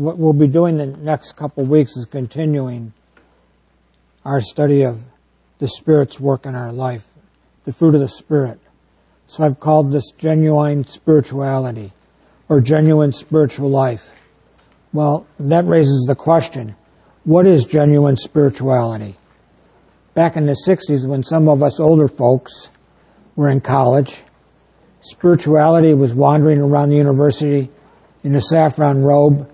what we'll be doing the next couple of weeks is continuing our study of the Spirit's work in our life, the fruit of the Spirit. So I've called this genuine spirituality or genuine spiritual life. Well, that raises the question, what is genuine spirituality? Back in the 60s when some of us older folks were in college, spirituality was wandering around the university in a saffron robe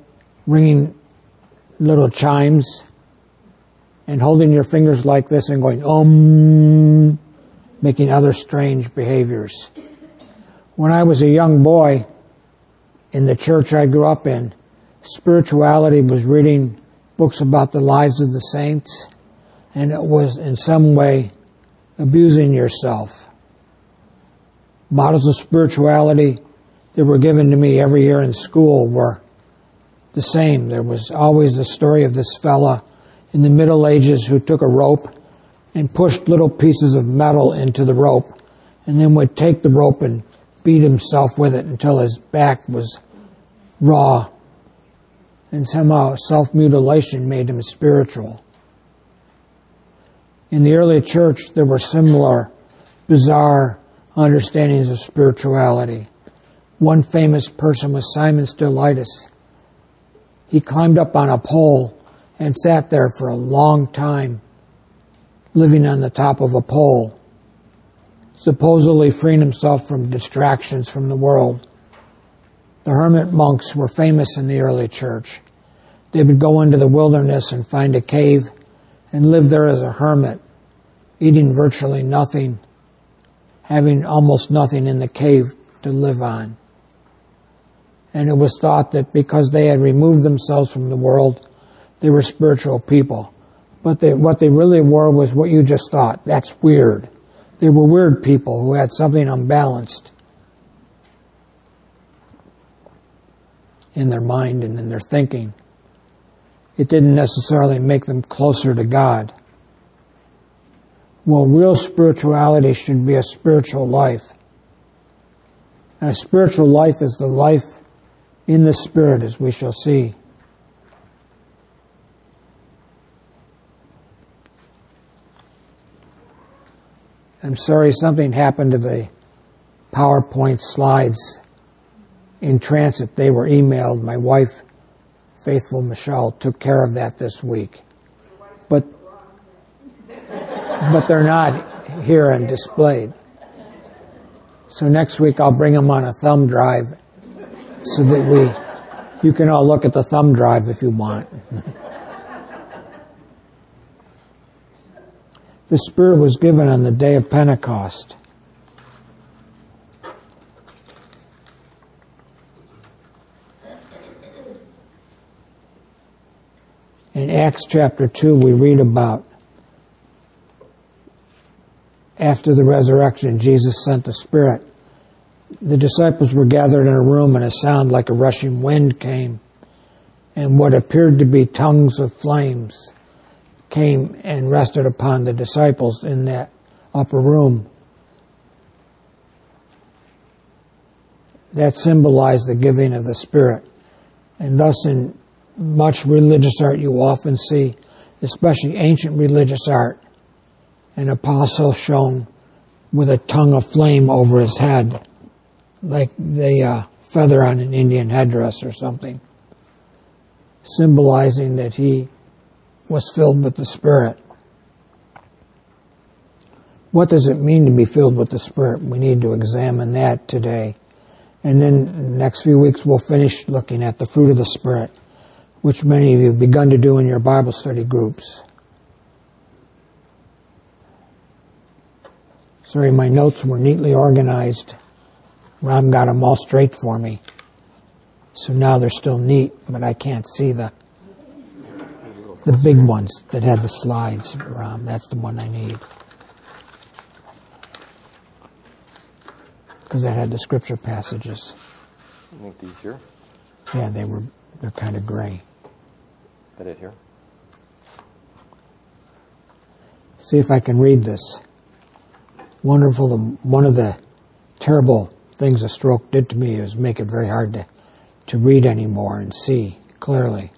ringing little chimes and holding your fingers like this and going um, making other strange behaviors. When I was a young boy in the church I grew up in, spirituality was reading books about the lives of the saints and it was in some way abusing yourself. Models of spirituality that were given to me every year in school were the same. There was always the story of this fella in the Middle Ages who took a rope and pushed little pieces of metal into the rope and then would take the rope and beat himself with it until his back was raw. And somehow self-mutilation made him spiritual. In the early church, there were similar bizarre understandings of spirituality. One famous person was Simon Stylites he climbed up on a pole and sat there for a long time, living on the top of a pole, supposedly freeing himself from distractions from the world. The hermit monks were famous in the early church. They would go into the wilderness and find a cave and live there as a hermit, eating virtually nothing, having almost nothing in the cave to live on and it was thought that because they had removed themselves from the world, they were spiritual people. But they, what they really were was what you just thought. That's weird. They were weird people who had something unbalanced in their mind and in their thinking. It didn't necessarily make them closer to God. Well, real spirituality should be a spiritual life. And a spiritual life is the life in the Spirit, as we shall see. I'm sorry, something happened to the PowerPoint slides in transit. They were emailed. My wife, Faithful Michelle, took care of that this week. But, but they're not here and displayed. So next week I'll bring them on a thumb drive so that we, you can all look at the thumb drive if you want. the Spirit was given on the day of Pentecost. In Acts chapter 2, we read about after the resurrection, Jesus sent the Spirit the disciples were gathered in a room and a sound like a rushing wind came and what appeared to be tongues of flames came and rested upon the disciples in that upper room. That symbolized the giving of the Spirit. And thus in much religious art you often see, especially ancient religious art, an apostle shown with a tongue of flame over his head like the uh, feather on an Indian headdress or something, symbolizing that he was filled with the Spirit. What does it mean to be filled with the Spirit? We need to examine that today. And then next few weeks we'll finish looking at the fruit of the Spirit, which many of you have begun to do in your Bible study groups. Sorry, my notes were neatly organized Ram got them all straight for me. So now they're still neat, but I can't see the the big ones that had the slides. Ram, that's the one I need. Because that had the scripture passages. I think these here. Yeah, they were. They're kind of gray. That it here. See if I can read this. Wonderful. One of the terrible things a stroke did to me is make it very hard to, to read anymore and see clearly.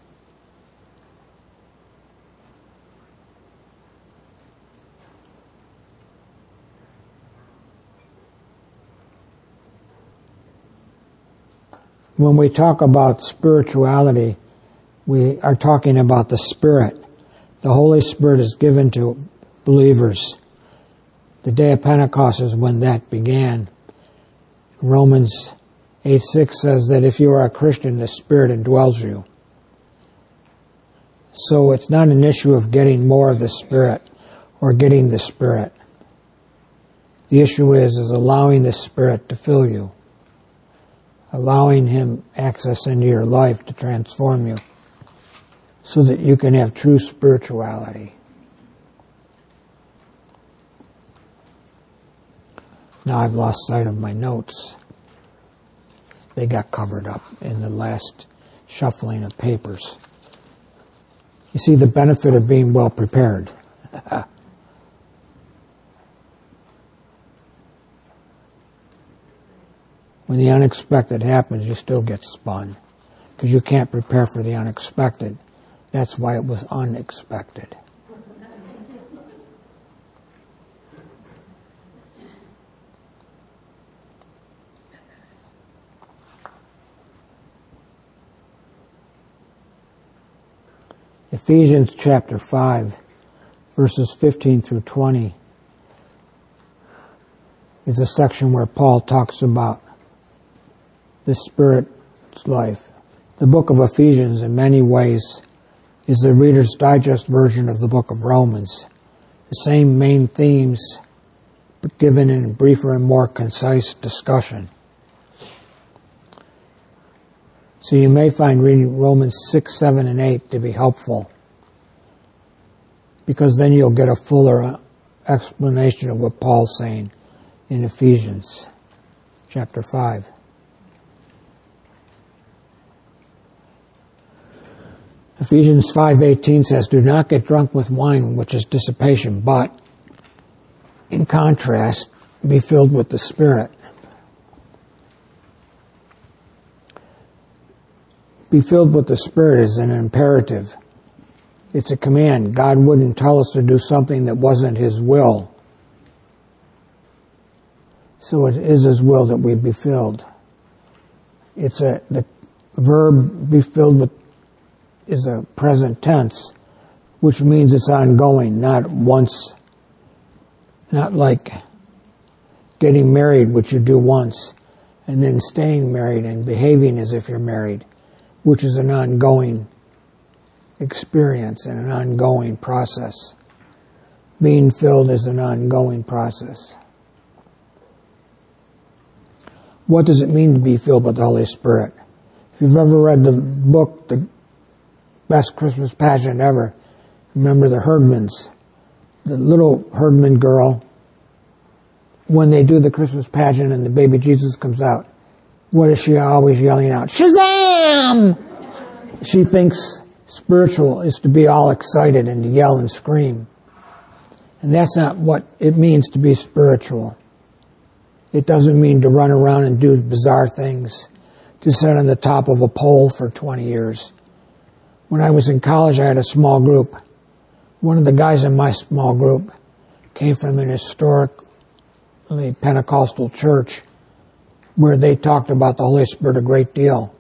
When we talk about spirituality, we are talking about the Spirit. The Holy Spirit is given to believers. The day of Pentecost is when that began. Romans 8 6 says that if you are a Christian, the Spirit indwells you. So it's not an issue of getting more of the Spirit or getting the Spirit. The issue is, is allowing the Spirit to fill you allowing Him access into your life to transform you so that you can have true spirituality. Now I've lost sight of my notes. They got covered up in the last shuffling of papers. You see the benefit of being well prepared. when the unexpected happens, you still get spun because you can't prepare for the unexpected. That's why it was unexpected. Ephesians chapter 5, verses 15 through 20 is a section where Paul talks about the Spirit's life. The book of Ephesians, in many ways, is the Reader's Digest version of the book of Romans. The same main themes, but given in a briefer and more concise discussion. So you may find reading Romans 6, 7, and 8 to be helpful because then you'll get a fuller uh, explanation of what Paul's saying in Ephesians chapter 5. Ephesians 5:18 says, "Do not get drunk with wine, which is dissipation, but in contrast, be filled with the Spirit." Be filled with the Spirit is an imperative. It's a command. God wouldn't tell us to do something that wasn't His will. So it is His will that we be filled. It's a, the verb be filled with is a present tense, which means it's ongoing, not once, not like getting married, which you do once, and then staying married and behaving as if you're married, which is an ongoing experience and an ongoing process. Being filled is an ongoing process. What does it mean to be filled with the Holy Spirit? If you've ever read the book, The best Christmas pageant ever. Remember the Herdmans, the little Herdman girl, when they do the Christmas pageant and the baby Jesus comes out, what is she always yelling out? Shazam! She thinks spiritual is to be all excited and to yell and scream. And that's not what it means to be spiritual. It doesn't mean to run around and do bizarre things, to sit on the top of a pole for 20 years. When I was in college, I had a small group. One of the guys in my small group came from an historically Pentecostal church where they talked about the Holy Spirit a great deal.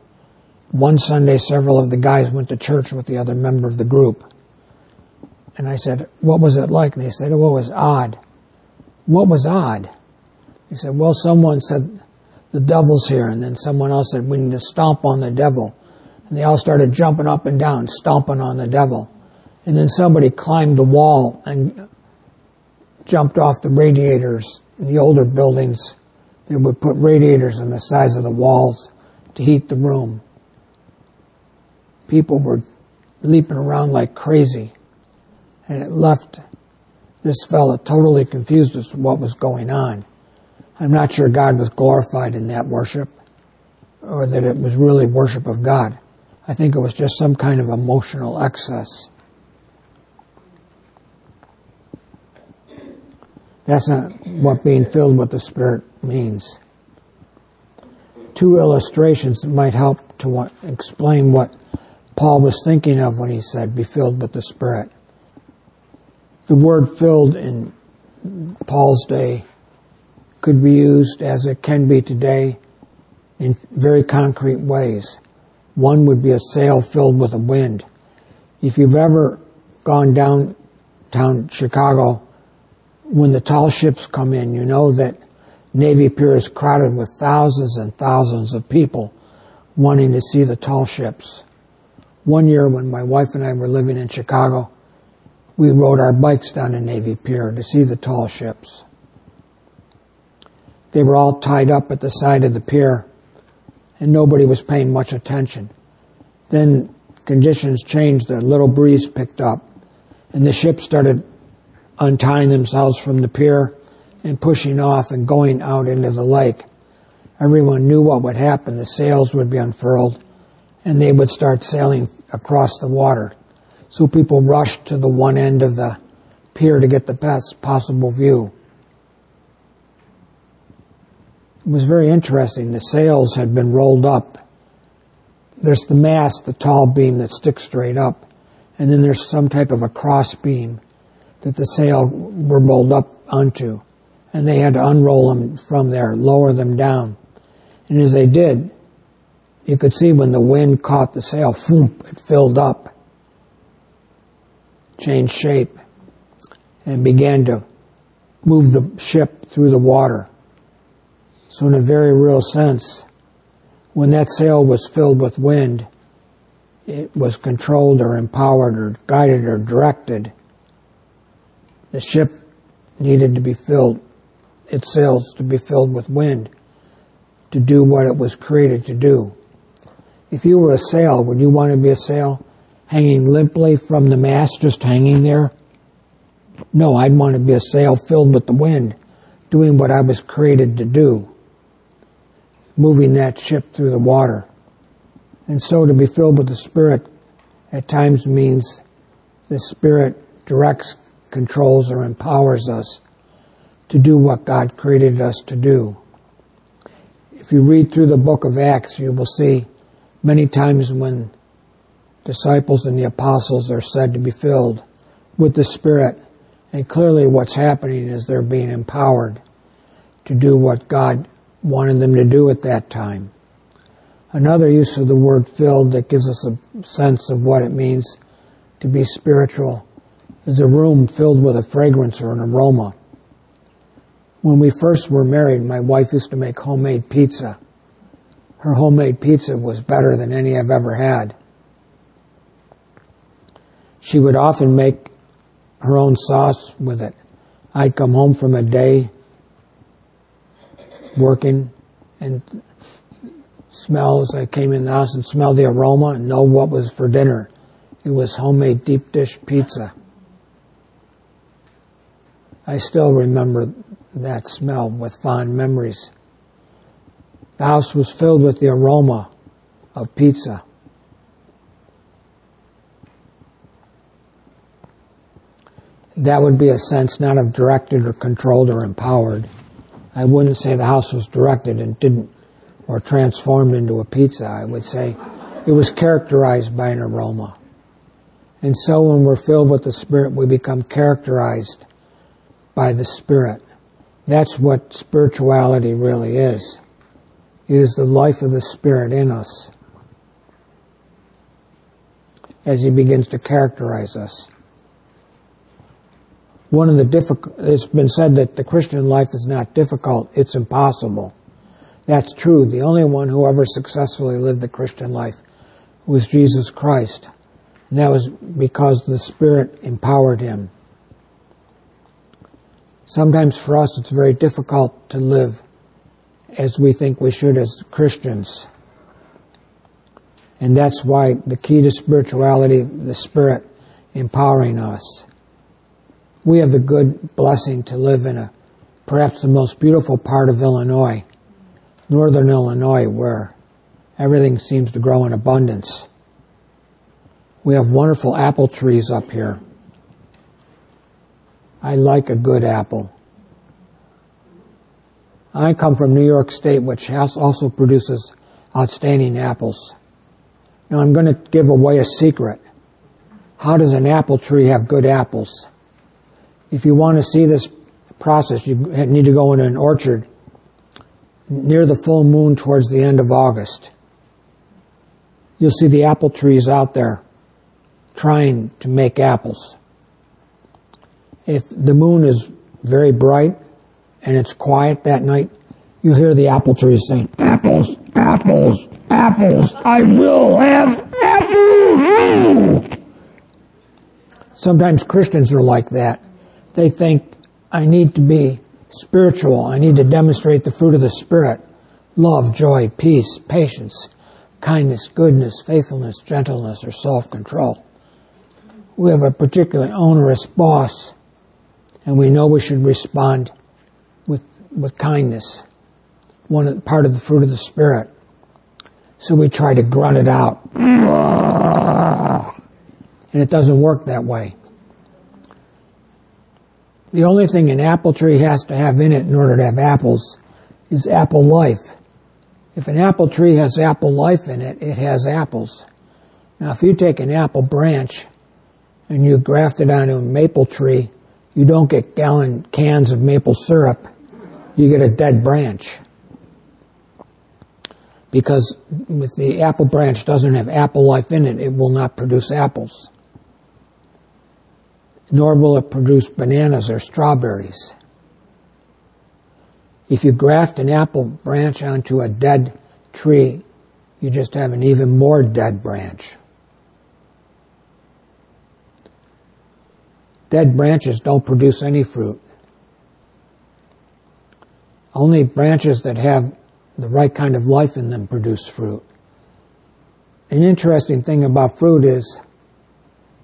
One Sunday, several of the guys went to church with the other member of the group. And I said, what was it like? And they said, oh, it was odd. What was odd? He said, well, someone said, the devil's here. And then someone else said, we need to stomp on the devil. And they all started jumping up and down, stomping on the devil. And then somebody climbed the wall and jumped off the radiators in the older buildings. They would put radiators on the sides of the walls to heat the room. People were leaping around like crazy. And it left this fellow totally confused as to what was going on. I'm not sure God was glorified in that worship or that it was really worship of God. I think it was just some kind of emotional excess. That's not what being filled with the Spirit means. Two illustrations might help to explain what Paul was thinking of when he said, be filled with the Spirit. The word filled in Paul's day could be used as it can be today in very concrete ways. One would be a sail filled with a wind. If you've ever gone downtown Chicago, when the tall ships come in, you know that Navy Pier is crowded with thousands and thousands of people wanting to see the tall ships. One year when my wife and I were living in Chicago, we rode our bikes down to Navy Pier to see the tall ships. They were all tied up at the side of the pier and nobody was paying much attention. Then conditions changed, a little breeze picked up and the ships started untying themselves from the pier and pushing off and going out into the lake. Everyone knew what would happen. The sails would be unfurled and they would start sailing across the water. So people rushed to the one end of the pier to get the best possible view. It was very interesting. The sails had been rolled up. There's the mast, the tall beam that sticks straight up, and then there's some type of a cross beam that the sail were rolled up onto. And they had to unroll them from there, lower them down. And as they did, you could see when the wind caught the sail, foomp, it filled up, changed shape, and began to move the ship through the water. So in a very real sense, when that sail was filled with wind, it was controlled or empowered or guided or directed. The ship needed to be filled, its sails to be filled with wind to do what it was created to do. If you were a sail, would you want to be a sail hanging limply from the mast, just hanging there? No, I'd want to be a sail filled with the wind, doing what I was created to do, moving that ship through the water. And so to be filled with the Spirit at times means the Spirit directs, controls, or empowers us to do what God created us to do. If you read through the book of Acts, you will see many times when disciples and the apostles are said to be filled with the Spirit. And clearly what's happening is they're being empowered to do what God wanted them to do at that time. Another use of the word filled that gives us a sense of what it means to be spiritual is a room filled with a fragrance or an aroma. When we first were married, my wife used to make homemade pizza. Her homemade pizza was better than any I've ever had. She would often make her own sauce with it. I'd come home from a day working and smell as I came in the house and smell the aroma and know what was for dinner. It was homemade deep dish pizza. I still remember that smell with fond memories. The house was filled with the aroma of pizza. That would be a sense not of directed or controlled or empowered. I wouldn't say the house was directed and didn't or transformed into a pizza. I would say it was characterized by an aroma. And so when we're filled with the Spirit, we become characterized by the Spirit. That's what spirituality really is. It is the life of the Spirit in us as He begins to characterize us. One of the difficult, it's been said that the Christian life is not difficult, it's impossible. That's true. The only one who ever successfully lived the Christian life was Jesus Christ. And that was because the Spirit empowered him. Sometimes for us it's very difficult to live as we think we should as Christians. And that's why the key to spirituality, the Spirit empowering us. We have the good blessing to live in a perhaps the most beautiful part of Illinois, northern Illinois, where everything seems to grow in abundance. We have wonderful apple trees up here. I like a good apple. I come from New York State, which also produces outstanding apples. Now I'm going to give away a secret. How does an apple tree have good apples? If you want to see this process, you need to go into an orchard near the full moon towards the end of August. You'll see the apple trees out there trying to make apples. If the moon is very bright and it's quiet that night, you'll hear the apple trees saying, apples, apples, apples, I will have apples. Sometimes Christians are like that. They think, I need to be spiritual. I need to demonstrate the fruit of the Spirit. Love, joy, peace, patience, kindness, goodness, faithfulness, gentleness, or self-control. We have a particularly onerous boss, and we know we should respond with, with kindness. One part of the fruit of the Spirit. So we try to grunt it out. And it doesn't work that way. The only thing an apple tree has to have in it in order to have apples is apple life. If an apple tree has apple life in it, it has apples. Now if you take an apple branch and you graft it onto a maple tree, you don't get gallon cans of maple syrup. You get a dead branch because if the apple branch doesn't have apple life in it, it will not produce apples. Nor will it produce bananas or strawberries. If you graft an apple branch onto a dead tree, you just have an even more dead branch. Dead branches don't produce any fruit. Only branches that have the right kind of life in them produce fruit. An interesting thing about fruit is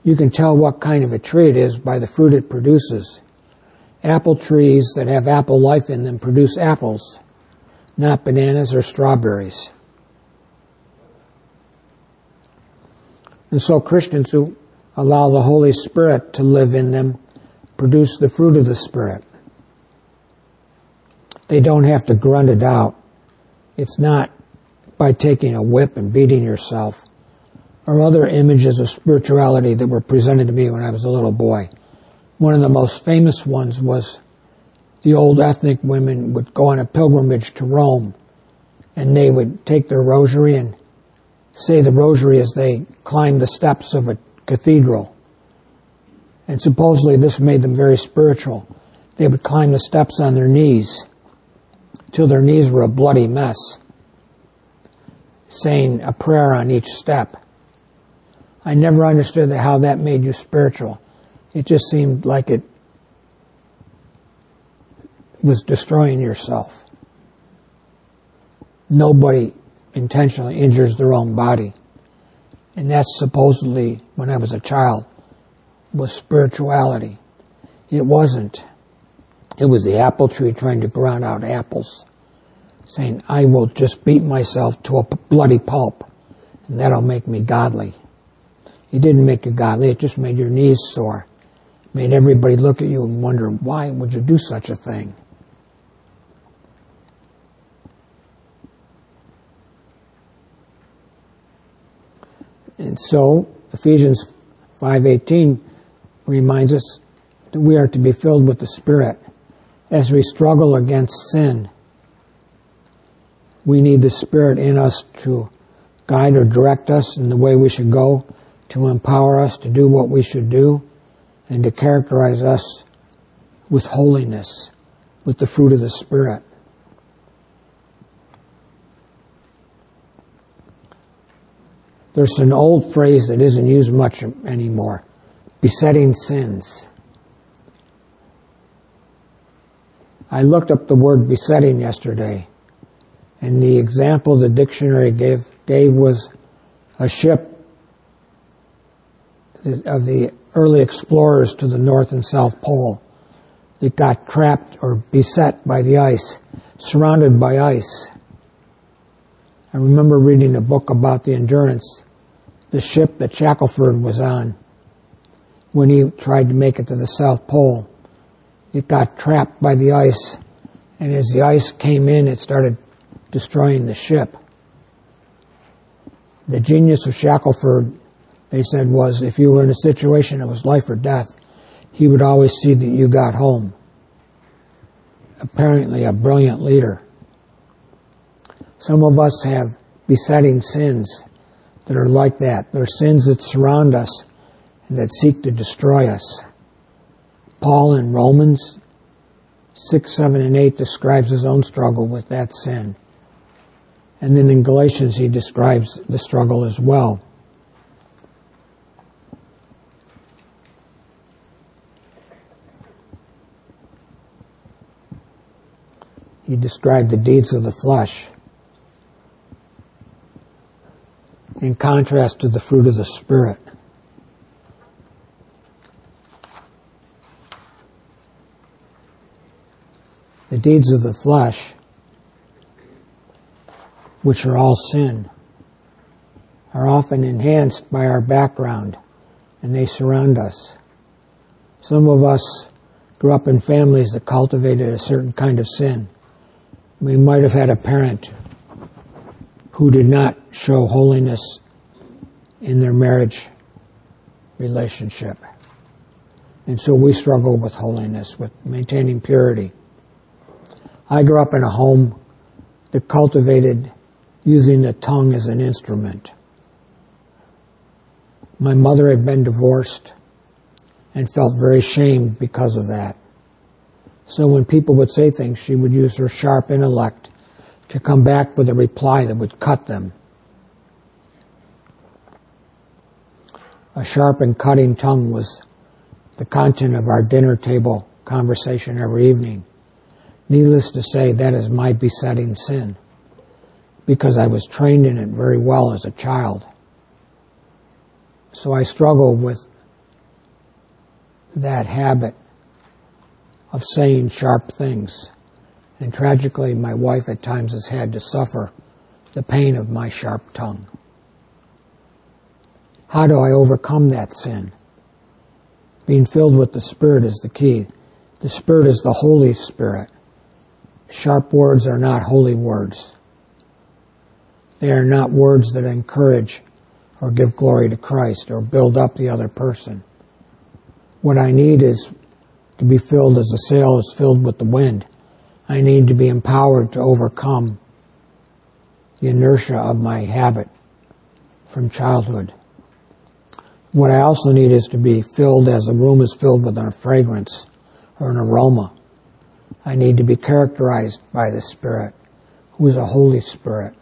you can tell what kind of a tree it is by the fruit it produces. Apple trees that have apple life in them produce apples, not bananas or strawberries. And so Christians who allow the Holy Spirit to live in them produce the fruit of the Spirit. They don't have to grunt it out. It's not by taking a whip and beating yourself or other images of spirituality that were presented to me when I was a little boy. One of the most famous ones was the old ethnic women would go on a pilgrimage to Rome and they would take their rosary and say the rosary as they climbed the steps of a cathedral. And supposedly this made them very spiritual. They would climb the steps on their knees till their knees were a bloody mess, saying a prayer on each step. I never understood how that made you spiritual. It just seemed like it was destroying yourself. Nobody intentionally injures their own body. And that's supposedly, when I was a child, was spirituality. It wasn't. It was the apple tree trying to ground out apples, saying, I will just beat myself to a bloody pulp, and that'll make me godly. It didn't make you godly, it just made your knees sore. Made everybody look at you and wonder, why would you do such a thing? And so, Ephesians 5.18 reminds us that we are to be filled with the Spirit as we struggle against sin. We need the Spirit in us to guide or direct us in the way we should go, to empower us to do what we should do, and to characterize us with holiness, with the fruit of the Spirit. There's an old phrase that isn't used much anymore besetting sins. I looked up the word besetting yesterday, and the example the dictionary gave, gave was a ship of the early explorers to the North and South Pole that got trapped or beset by the ice, surrounded by ice. I remember reading a book about the Endurance, the ship that Shackelford was on when he tried to make it to the South Pole. It got trapped by the ice, and as the ice came in, it started destroying the ship. The genius of Shackelford, they said, was if you were in a situation that was life or death, he would always see that you got home. Apparently a brilliant leader. Some of us have besetting sins that are like that. They're sins that surround us and that seek to destroy us. Paul in Romans 6, 7, and 8 describes his own struggle with that sin. And then in Galatians, he describes the struggle as well. He described the deeds of the flesh in contrast to the fruit of the Spirit. The deeds of the flesh, which are all sin, are often enhanced by our background and they surround us. Some of us grew up in families that cultivated a certain kind of sin. We might have had a parent who did not show holiness in their marriage relationship. And so we struggle with holiness, with maintaining purity. I grew up in a home that cultivated using the tongue as an instrument. My mother had been divorced and felt very shamed because of that. So when people would say things, she would use her sharp intellect to come back with a reply that would cut them. A sharp and cutting tongue was the content of our dinner table conversation every evening. Needless to say, that is my besetting sin because I was trained in it very well as a child. So I struggle with that habit of saying sharp things. And tragically, my wife at times has had to suffer the pain of my sharp tongue. How do I overcome that sin? Being filled with the Spirit is the key. The Spirit is the Holy Spirit. Sharp words are not holy words. They are not words that encourage or give glory to Christ or build up the other person. What I need is to be filled as a sail is filled with the wind I need to be empowered to overcome the inertia of my habit from childhood. What I also need is to be filled as a room is filled with a fragrance or an aroma. I need to be characterized by the Spirit, who is a Holy Spirit.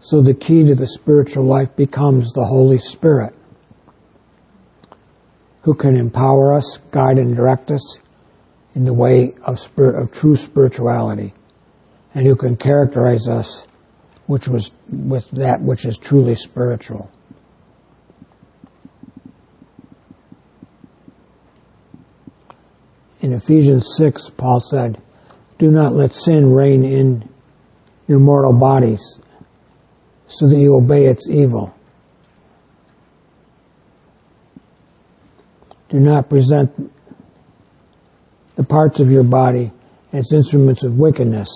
So the key to the spiritual life becomes the Holy Spirit, who can empower us, guide and direct us, in the way of, spirit, of true spirituality and who can characterize us which was with that which is truly spiritual. In Ephesians 6, Paul said, Do not let sin reign in your mortal bodies so that you obey its evil. Do not present the parts of your body as instruments of wickedness.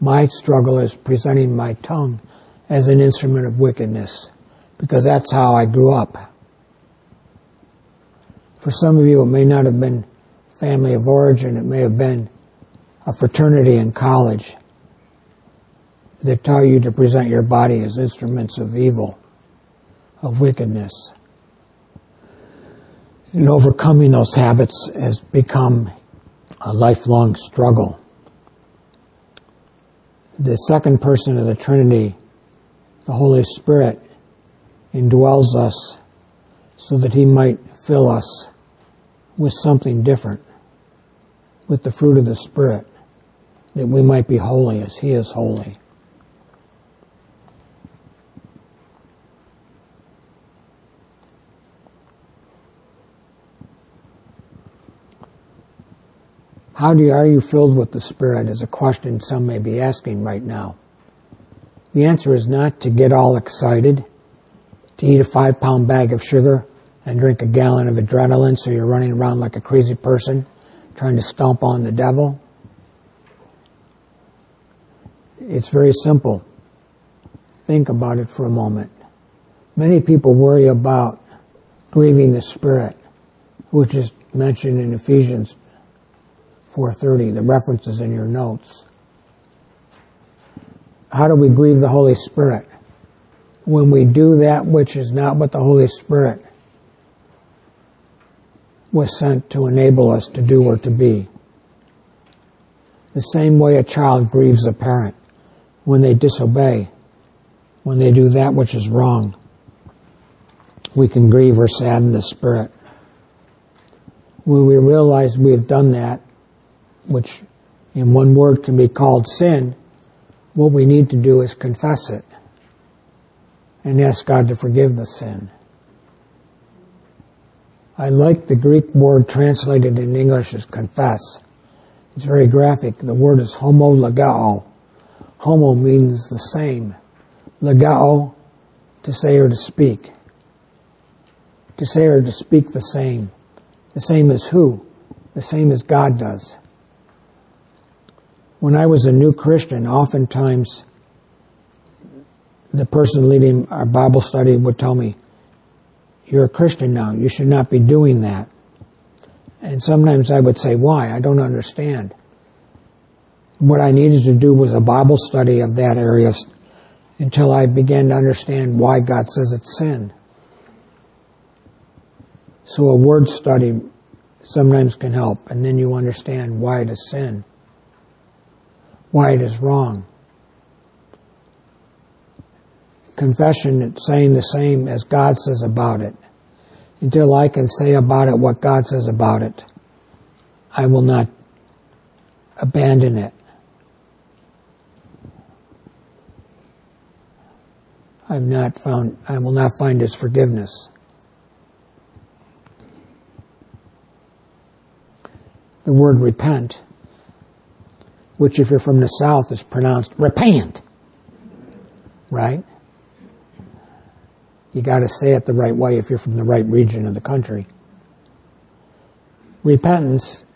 My struggle is presenting my tongue as an instrument of wickedness because that's how I grew up. For some of you, it may not have been family of origin. It may have been a fraternity in college that taught you to present your body as instruments of evil, of wickedness and overcoming those habits has become a lifelong struggle. The second person of the Trinity, the Holy Spirit, indwells us so that He might fill us with something different, with the fruit of the Spirit, that we might be holy as He is holy. How do you, are you filled with the Spirit is a question some may be asking right now. The answer is not to get all excited, to eat a five pound bag of sugar and drink a gallon of adrenaline so you're running around like a crazy person trying to stomp on the devil. It's very simple. think about it for a moment. Many people worry about grieving the Spirit, which is mentioned in Ephesians 4.30, the references in your notes. How do we grieve the Holy Spirit? When we do that which is not what the Holy Spirit was sent to enable us to do or to be. The same way a child grieves a parent when they disobey, when they do that which is wrong. We can grieve or sadden the spirit. When we realize we have done that, which in one word can be called sin, what we need to do is confess it and ask God to forgive the sin. I like the Greek word translated in English as confess. It's very graphic. The word is homologao. Homo means the same. Legao, to say or to speak. To say or to speak the same. The same as who? The same as God does. When I was a new Christian, oftentimes the person leading our Bible study would tell me, you're a Christian now. You should not be doing that. And sometimes I would say, why? I don't understand. What I needed to do was a Bible study of that area until I began to understand why God says it's sin. So a word study sometimes can help, and then you understand why it is sin, why it is wrong. Confession, it's saying the same as God says about it. Until I can say about it what God says about it, I will not abandon it. I've not found, I will not find his forgiveness. The word repent, which if you're from the south is pronounced repent, right? You got to say it the right way if you're from the right region of the country. Repentance,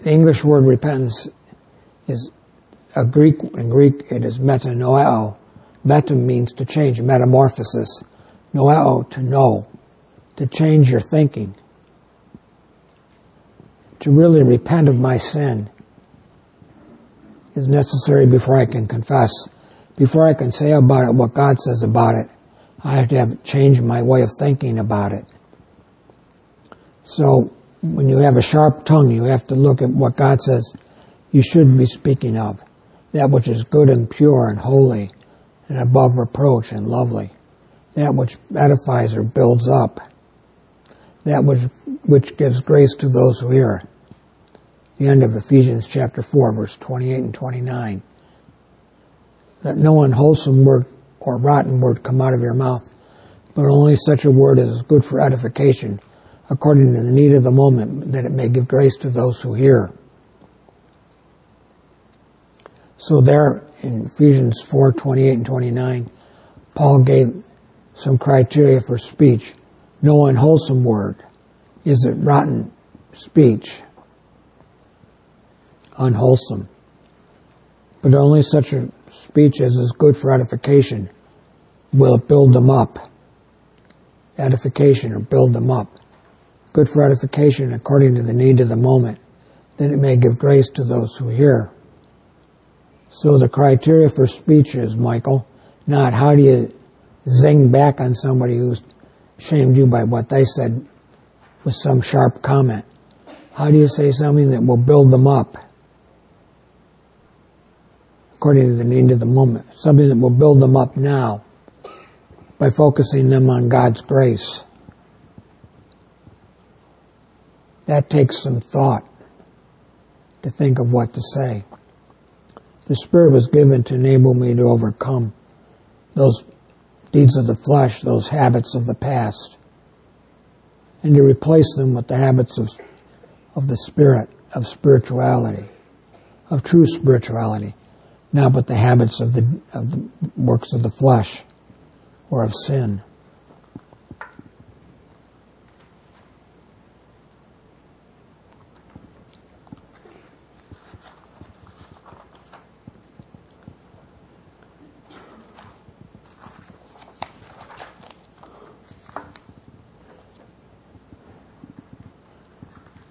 the English word repentance is a Greek, in Greek it is metanoeo. Meta means to change, metamorphosis. Noeo, to know, to change your thinking. To really repent of my sin is necessary before I can confess before I can say about it what God says about it, I have to have changed my way of thinking about it. So when you have a sharp tongue, you have to look at what God says you should be speaking of. That which is good and pure and holy and above reproach and lovely. That which edifies or builds up. That which, which gives grace to those who hear. The end of Ephesians chapter 4 verse 28 and 29 that no unwholesome word or rotten word come out of your mouth, but only such a word as is good for edification, according to the need of the moment, that it may give grace to those who hear. So there in Ephesians 4, 28 and 29, Paul gave some criteria for speech. No unwholesome word. Is it rotten speech? Unwholesome. But only such a speech as is good for edification will build them up. Edification or build them up. Good for edification according to the need of the moment, that it may give grace to those who hear. So the criteria for speech is, Michael, not how do you zing back on somebody who's shamed you by what they said with some sharp comment. How do you say something that will build them up? According to the need of the moment, something that will build them up now by focusing them on God's grace. That takes some thought to think of what to say. The Spirit was given to enable me to overcome those deeds of the flesh, those habits of the past, and to replace them with the habits of, of the Spirit, of spirituality, of true spirituality now but the habits of the, of the works of the flesh or of sin.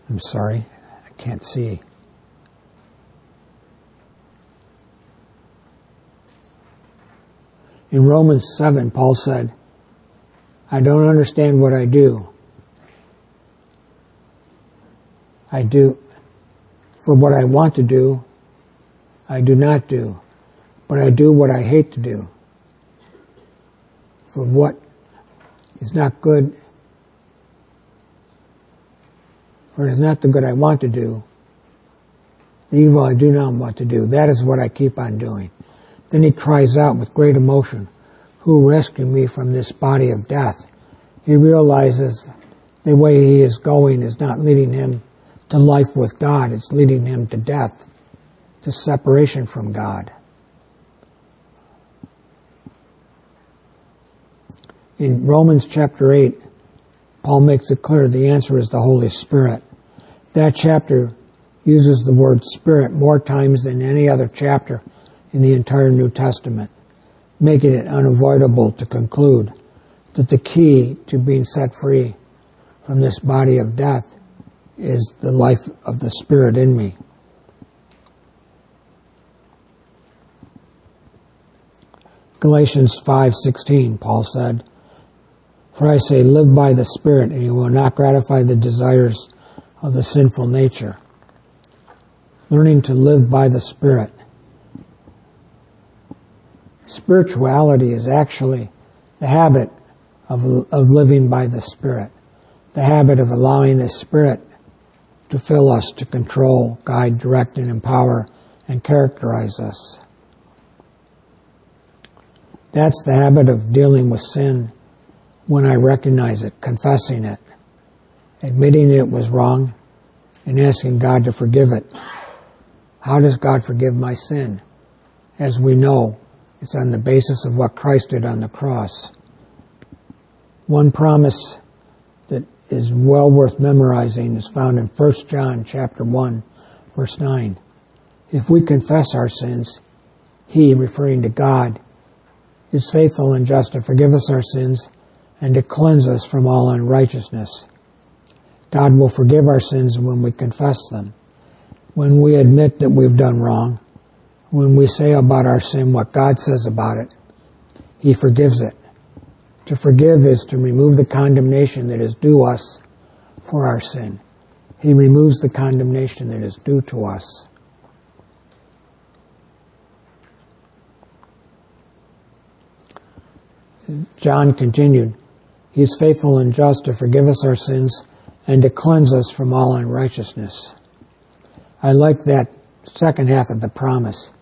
I'm sorry, I can't see. In Romans 7, Paul said, I don't understand what I do. I do, for what I want to do, I do not do, but I do what I hate to do. For what is not good, for it is not the good I want to do, the evil I do not want to do. That is what I keep on doing. Then he cries out with great emotion, Who rescued me from this body of death? He realizes the way he is going is not leading him to life with God, it's leading him to death, to separation from God. In Romans chapter 8, Paul makes it clear the answer is the Holy Spirit. That chapter uses the word Spirit more times than any other chapter in the entire New Testament, making it unavoidable to conclude that the key to being set free from this body of death is the life of the Spirit in me. Galatians 5:16 Paul said, "For I say live by the Spirit and you will not gratify the desires of the sinful nature." Learning to live by the Spirit spirituality is actually the habit of, of living by the Spirit, the habit of allowing the Spirit to fill us, to control, guide, direct, and empower, and characterize us. That's the habit of dealing with sin when I recognize it, confessing it, admitting it was wrong, and asking God to forgive it. How does God forgive my sin? As we know, it's on the basis of what Christ did on the cross. One promise that is well worth memorizing is found in 1 John chapter 1 verse 9. If we confess our sins, he, referring to God, is faithful and just to forgive us our sins and to cleanse us from all unrighteousness. God will forgive our sins when we confess them. When we admit that we've done wrong, when we say about our sin what God says about it, He forgives it. To forgive is to remove the condemnation that is due us for our sin. He removes the condemnation that is due to us. John continued, He is faithful and just to forgive us our sins and to cleanse us from all unrighteousness. I like that second half of the promise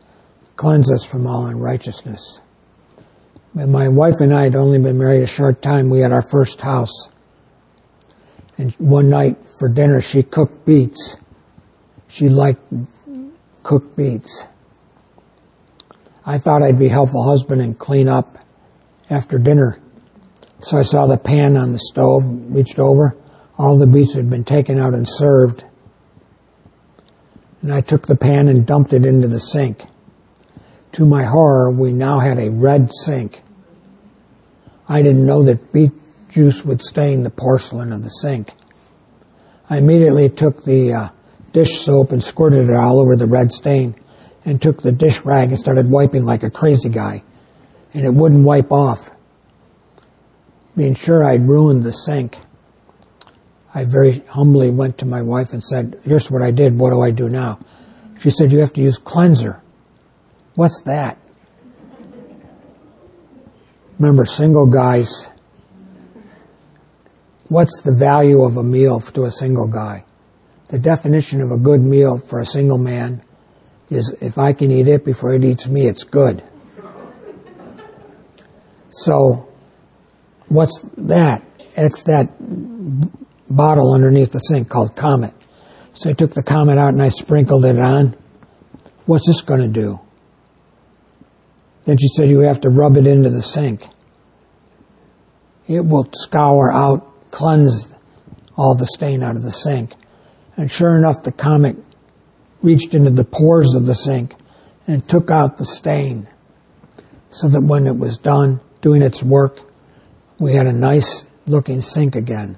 cleanse us from all unrighteousness. When my wife and I had only been married a short time, we had our first house. And one night for dinner, she cooked beets. She liked cooked beets. I thought I'd be helpful husband and clean up after dinner. So I saw the pan on the stove, reached over. All the beets had been taken out and served. And I took the pan and dumped it into the sink. To my horror, we now had a red sink. I didn't know that beet juice would stain the porcelain of the sink. I immediately took the uh, dish soap and squirted it all over the red stain and took the dish rag and started wiping like a crazy guy. And it wouldn't wipe off. Being sure I'd ruined the sink, I very humbly went to my wife and said, here's what I did, what do I do now? She said, you have to use cleanser. What's that? Remember, single guys, what's the value of a meal to a single guy? The definition of a good meal for a single man is if I can eat it before it eats me, it's good. So, what's that? It's that bottle underneath the sink called Comet. So I took the Comet out and I sprinkled it on. What's this going to do? Then she said you have to rub it into the sink. It will scour out, cleanse all the stain out of the sink. And sure enough, the Comet reached into the pores of the sink and took out the stain so that when it was done doing its work, we had a nice looking sink again.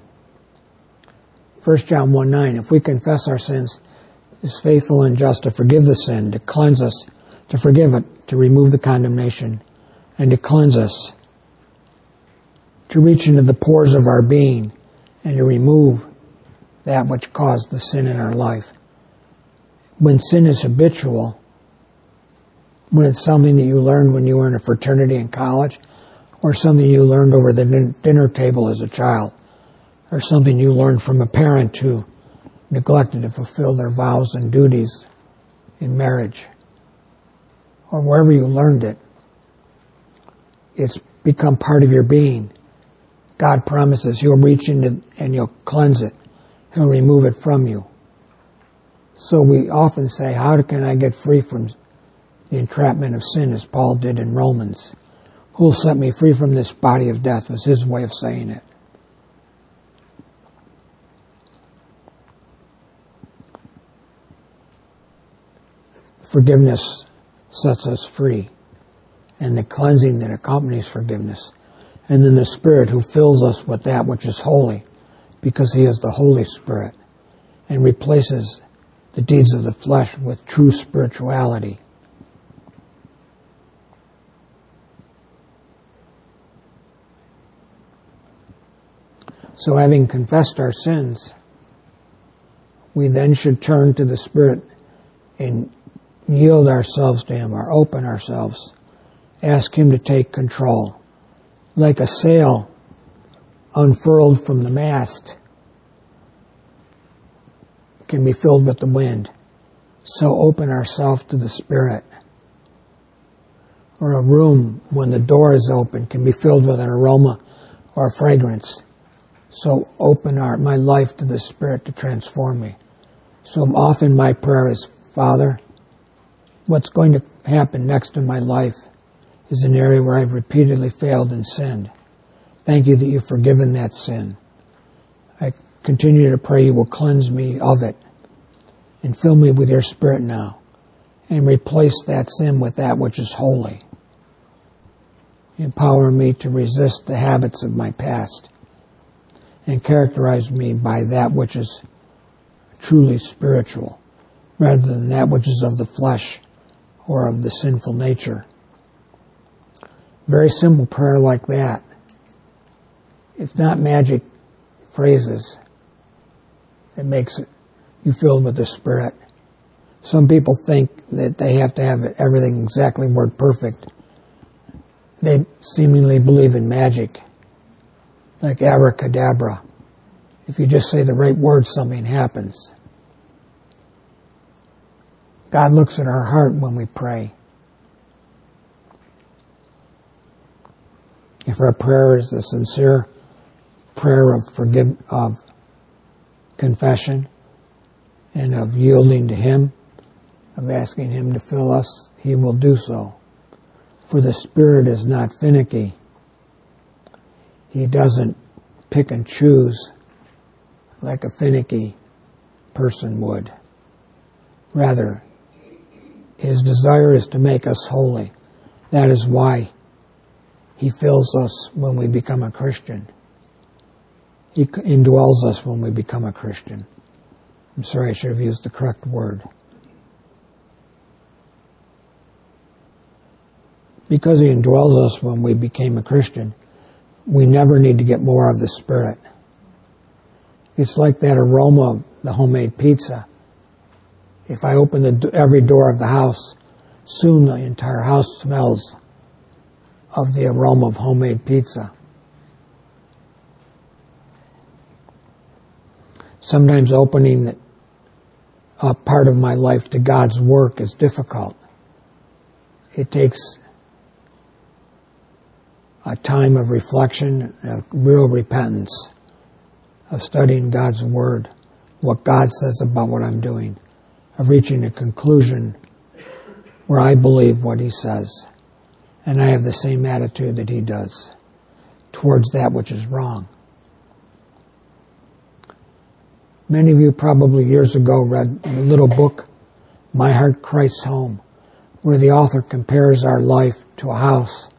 1 John 1 9, if we confess our sins, is faithful and just to forgive the sin, to cleanse us, to forgive it, to remove the condemnation, and to cleanse us, to reach into the pores of our being, and to remove that which caused the sin in our life. When sin is habitual, when it's something that you learned when you were in a fraternity in college, or something you learned over the dinner table as a child, or something you learned from a parent who neglected to fulfill their vows and duties in marriage, or wherever you learned it, it's become part of your being. God promises He'll reach into and He'll cleanse it. He'll remove it from you. So we often say, how can I get free from the entrapment of sin as Paul did in Romans? Who'll set me free from this body of death was his way of saying it. Forgiveness sets us free and the cleansing that accompanies forgiveness. And then the Spirit who fills us with that which is holy because He is the Holy Spirit and replaces the deeds of the flesh with true spirituality. So having confessed our sins, we then should turn to the Spirit and yield ourselves to Him or open ourselves. Ask Him to take control. Like a sail unfurled from the mast can be filled with the wind. So open ourselves to the Spirit. Or a room, when the door is open, can be filled with an aroma or a fragrance. So open our, my life to the Spirit to transform me. So often my prayer is, Father, what's going to happen next in my life is an area where I've repeatedly failed and sinned. Thank you that you've forgiven that sin. I continue to pray you will cleanse me of it and fill me with your spirit now and replace that sin with that which is holy. Empower me to resist the habits of my past and characterize me by that which is truly spiritual rather than that which is of the flesh or of the sinful nature. Very simple prayer like that. It's not magic phrases that makes you filled with the Spirit. Some people think that they have to have everything exactly word perfect. They seemingly believe in magic, like abracadabra. If you just say the right word, something happens. God looks at our heart when we pray. If our prayer is a sincere prayer of forgive, of confession and of yielding to Him, of asking Him to fill us, He will do so. For the Spirit is not finicky. He doesn't pick and choose like a finicky person would. Rather, his desire is to make us holy. That is why He fills us when we become a Christian. He indwells us when we become a Christian. I'm sorry, I should have used the correct word. Because He indwells us when we became a Christian, we never need to get more of the Spirit. It's like that aroma of the homemade pizza. If I open the, every door of the house, soon the entire house smells of the aroma of homemade pizza. Sometimes opening a part of my life to God's work is difficult. It takes a time of reflection, of real repentance, of studying God's Word, what God says about what I'm doing of reaching a conclusion where I believe what he says. And I have the same attitude that he does towards that which is wrong. Many of you probably years ago read a little book, My Heart Christ's Home, where the author compares our life to a house.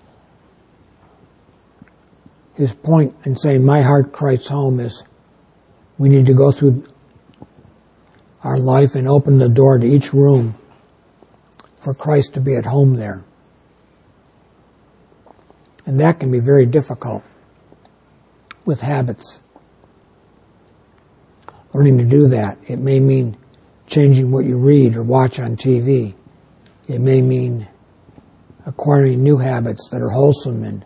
His point in saying My Heart Christ's Home is We need to go through our life and open the door to each room for Christ to be at home there. And that can be very difficult with habits. Learning to do that, it may mean changing what you read or watch on TV. It may mean acquiring new habits that are wholesome and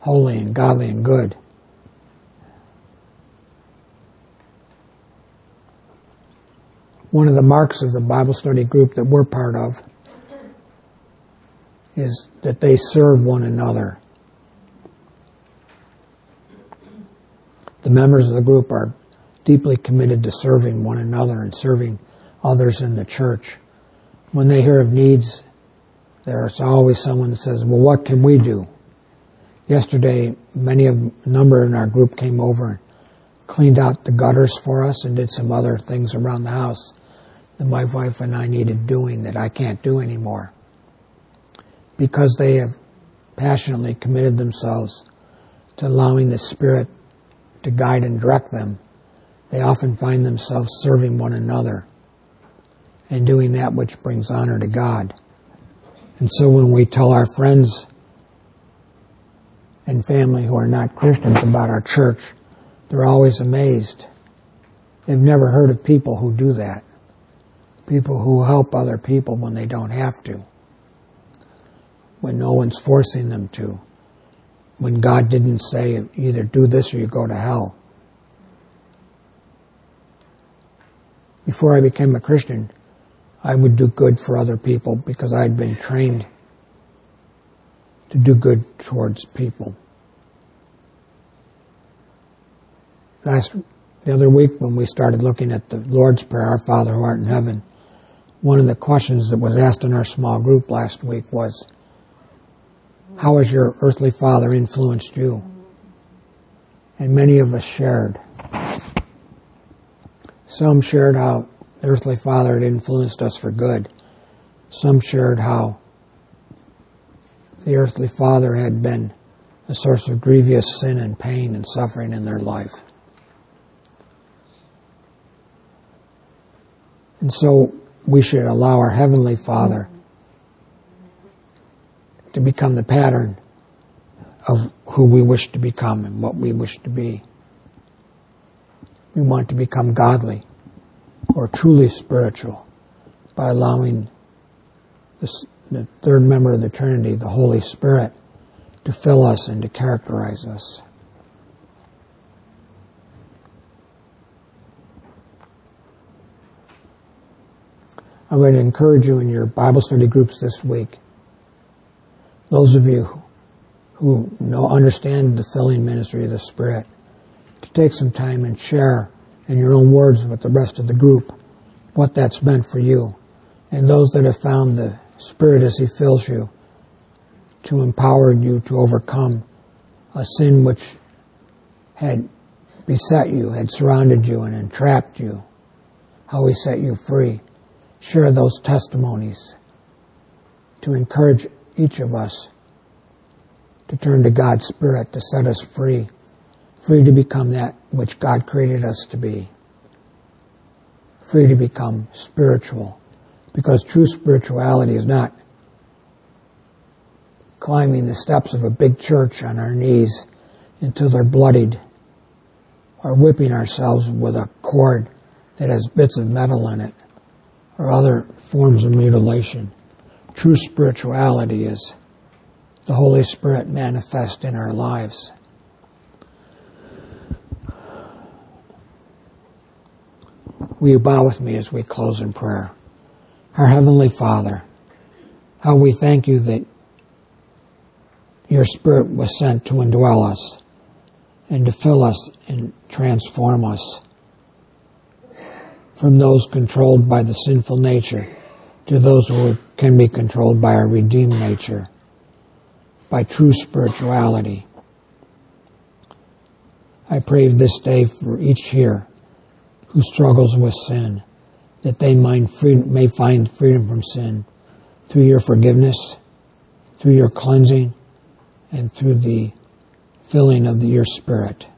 holy and godly and good. One of the marks of the Bible study group that we're part of is that they serve one another. The members of the group are deeply committed to serving one another and serving others in the church. When they hear of needs, there's always someone that says, well, what can we do? Yesterday, many of, a number in our group came over and cleaned out the gutters for us and did some other things around the house that my wife and I needed doing that I can't do anymore. Because they have passionately committed themselves to allowing the Spirit to guide and direct them, they often find themselves serving one another and doing that which brings honor to God. And so when we tell our friends and family who are not Christians about our church, they're always amazed. They've never heard of people who do that. People who help other people when they don't have to. When no one's forcing them to when God didn't say either do this or you go to hell. Before I became a Christian, I would do good for other people because I had been trained to do good towards people. Last, the other week when we started looking at the Lord's Prayer, Our Father who art in heaven, one of the questions that was asked in our small group last week was, how has your earthly father influenced you? And many of us shared. Some shared how the earthly father had influenced us for good. Some shared how the earthly father had been a source of grievous sin and pain and suffering in their life. And so we should allow our Heavenly Father to become the pattern of who we wish to become and what we wish to be. We want to become godly or truly spiritual by allowing this, the third member of the Trinity, the Holy Spirit, to fill us and to characterize us. I'm going to encourage you in your Bible study groups this week those of you who know, understand the filling ministry of the Spirit, to take some time and share in your own words with the rest of the group what that's meant for you. And those that have found the Spirit as He fills you to empower you to overcome a sin which had beset you, had surrounded you and entrapped you, how He set you free. Share those testimonies to encourage each of us to turn to God's Spirit to set us free, free to become that which God created us to be, free to become spiritual, because true spirituality is not climbing the steps of a big church on our knees until they're bloodied, or whipping ourselves with a cord that has bits of metal in it, or other forms of mutilation. True spirituality is the Holy Spirit manifest in our lives. Will you bow with me as we close in prayer? Our Heavenly Father, how we thank you that your Spirit was sent to indwell us and to fill us and transform us from those controlled by the sinful nature to those who can be controlled by our redeemed nature, by true spirituality. I pray this day for each here who struggles with sin, that they may find freedom from sin through your forgiveness, through your cleansing, and through the filling of the, your spirit.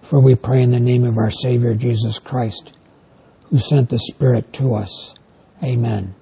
For we pray in the name of our Savior Jesus Christ, who sent the Spirit to us. Amen.